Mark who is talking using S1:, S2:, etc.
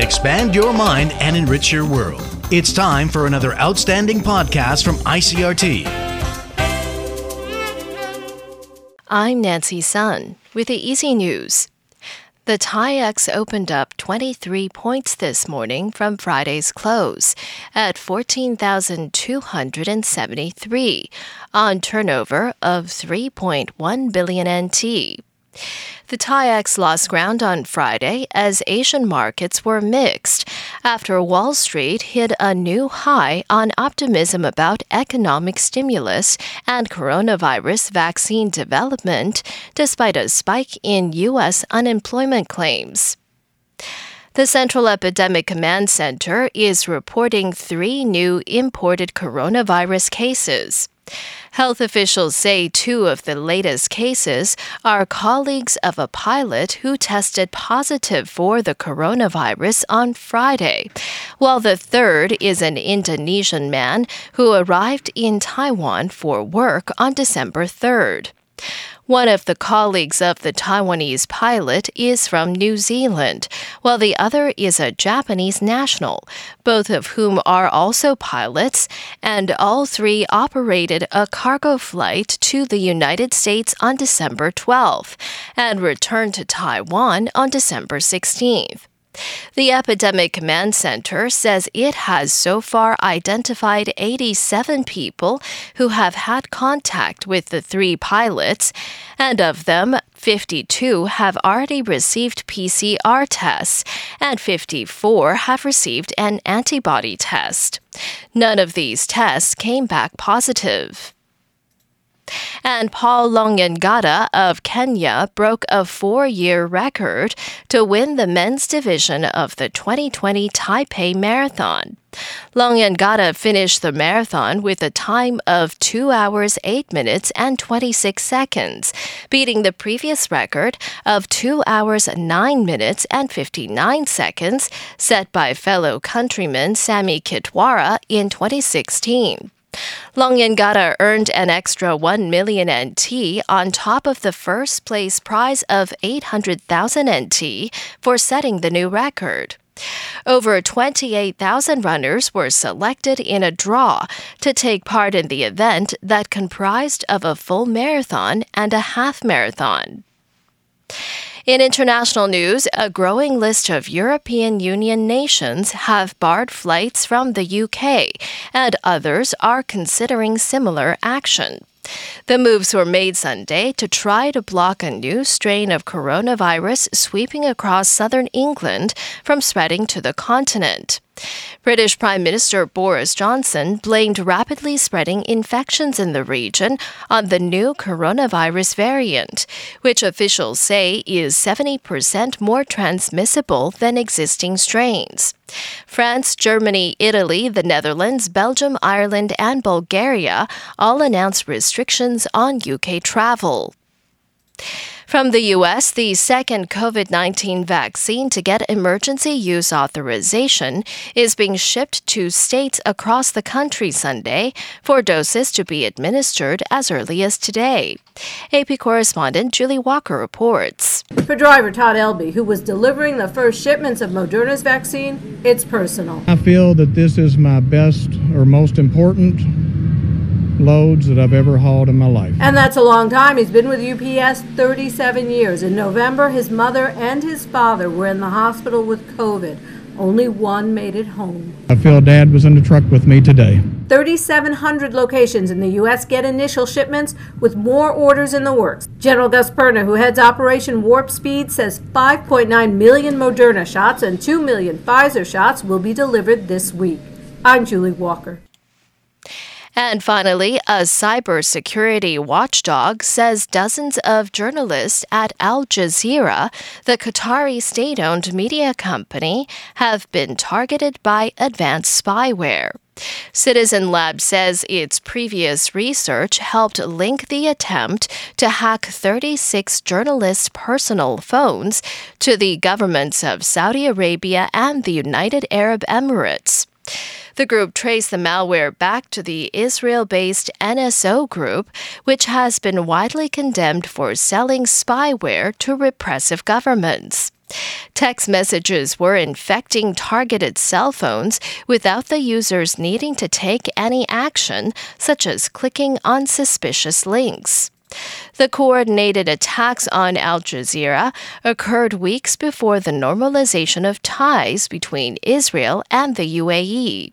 S1: Expand your mind and enrich your world. It's time for another outstanding podcast from ICRT.
S2: I'm Nancy Sun with the Easy News. The TAIEX opened up 23 points this morning from Friday's close at 14,273 on turnover of 3.1 billion NT. The TAIEX lost ground on Friday as Asian markets were mixed after Wall Street hit a new high on optimism about economic stimulus and coronavirus vaccine development, despite a spike in U.S. unemployment claims. The Central Epidemic Command Center is reporting three new imported coronavirus cases. Health officials say two of the latest cases are colleagues of a pilot who tested positive for the coronavirus on Friday, while the third is an Indonesian man who arrived in Taiwan for work on December 3rd. One of the colleagues of the Taiwanese pilot is from New Zealand, while the other is a Japanese national, both of whom are also pilots, and all three operated a cargo flight to the United States on December 12th and returned to Taiwan on December 16th. The Epidemic Command Center says it has so far identified 87 people who have had contact with the three pilots, and of them, 52 have already received PCR tests, and 54 have received an antibody test. None of these tests came back positive. And Paul Lonyangata of Kenya broke a four year record to win the men's division of the 2020 Taipei Marathon. Lonyangata finished the marathon with a time of 2 hours 8 minutes and 26 seconds, beating the previous record of 2 hours 9 minutes and 59 seconds set by fellow countryman Sammy Kitwara in 2016. Lonyangata earned an extra 1 million NT on top of the first place prize of 800,000 NT for setting the new record. Over 28,000 runners were selected in a draw to take part in the event that comprised of a full marathon and a half marathon. In international news, a growing list of European Union nations have barred flights from the UK, and others are considering similar action. The moves were made Sunday to try to block a new strain of coronavirus sweeping across southern England from spreading to the continent. British Prime Minister Boris Johnson blamed rapidly spreading infections in the region on the new coronavirus variant, which officials say is 70% more transmissible than existing strains. France, Germany, Italy, the Netherlands, Belgium, Ireland, and Bulgaria all announced restrictions on UK travel. From the U.S., the second COVID 19 vaccine to get emergency use authorization is being shipped to states across the country Sunday for doses to be administered as early as today. AP correspondent Julie Walker reports.
S3: For driver Todd Elby, who was delivering the first shipments of Moderna's vaccine, it's personal.
S4: I feel that this is my best or most important loads that I've ever hauled in my life.
S3: And that's a long time. He's been with UPS 37 years. In November, his mother and his father were in the hospital with COVID. Only one made it home.
S4: I feel Dad was in the truck with me today.
S3: 3,700 locations in the U.S. get initial shipments with more orders in the works. General Gus Perna, who heads Operation Warp Speed, says 5.9 million Moderna shots and 2 million Pfizer shots will be delivered this week. I'm Julie Walker.
S2: And finally, a cybersecurity watchdog says dozens of journalists at Al Jazeera, the Qatari state owned media company, have been targeted by advanced spyware. Citizen Lab says its previous research helped link the attempt to hack 36 journalists' personal phones to the governments of Saudi Arabia and the United Arab Emirates. The group traced the malware back to the Israel based NSO group, which has been widely condemned for selling spyware to repressive governments. Text messages were infecting targeted cell phones without the users needing to take any action, such as clicking on suspicious links. The coordinated attacks on Al Jazeera occurred weeks before the normalization of ties between Israel and the UAE.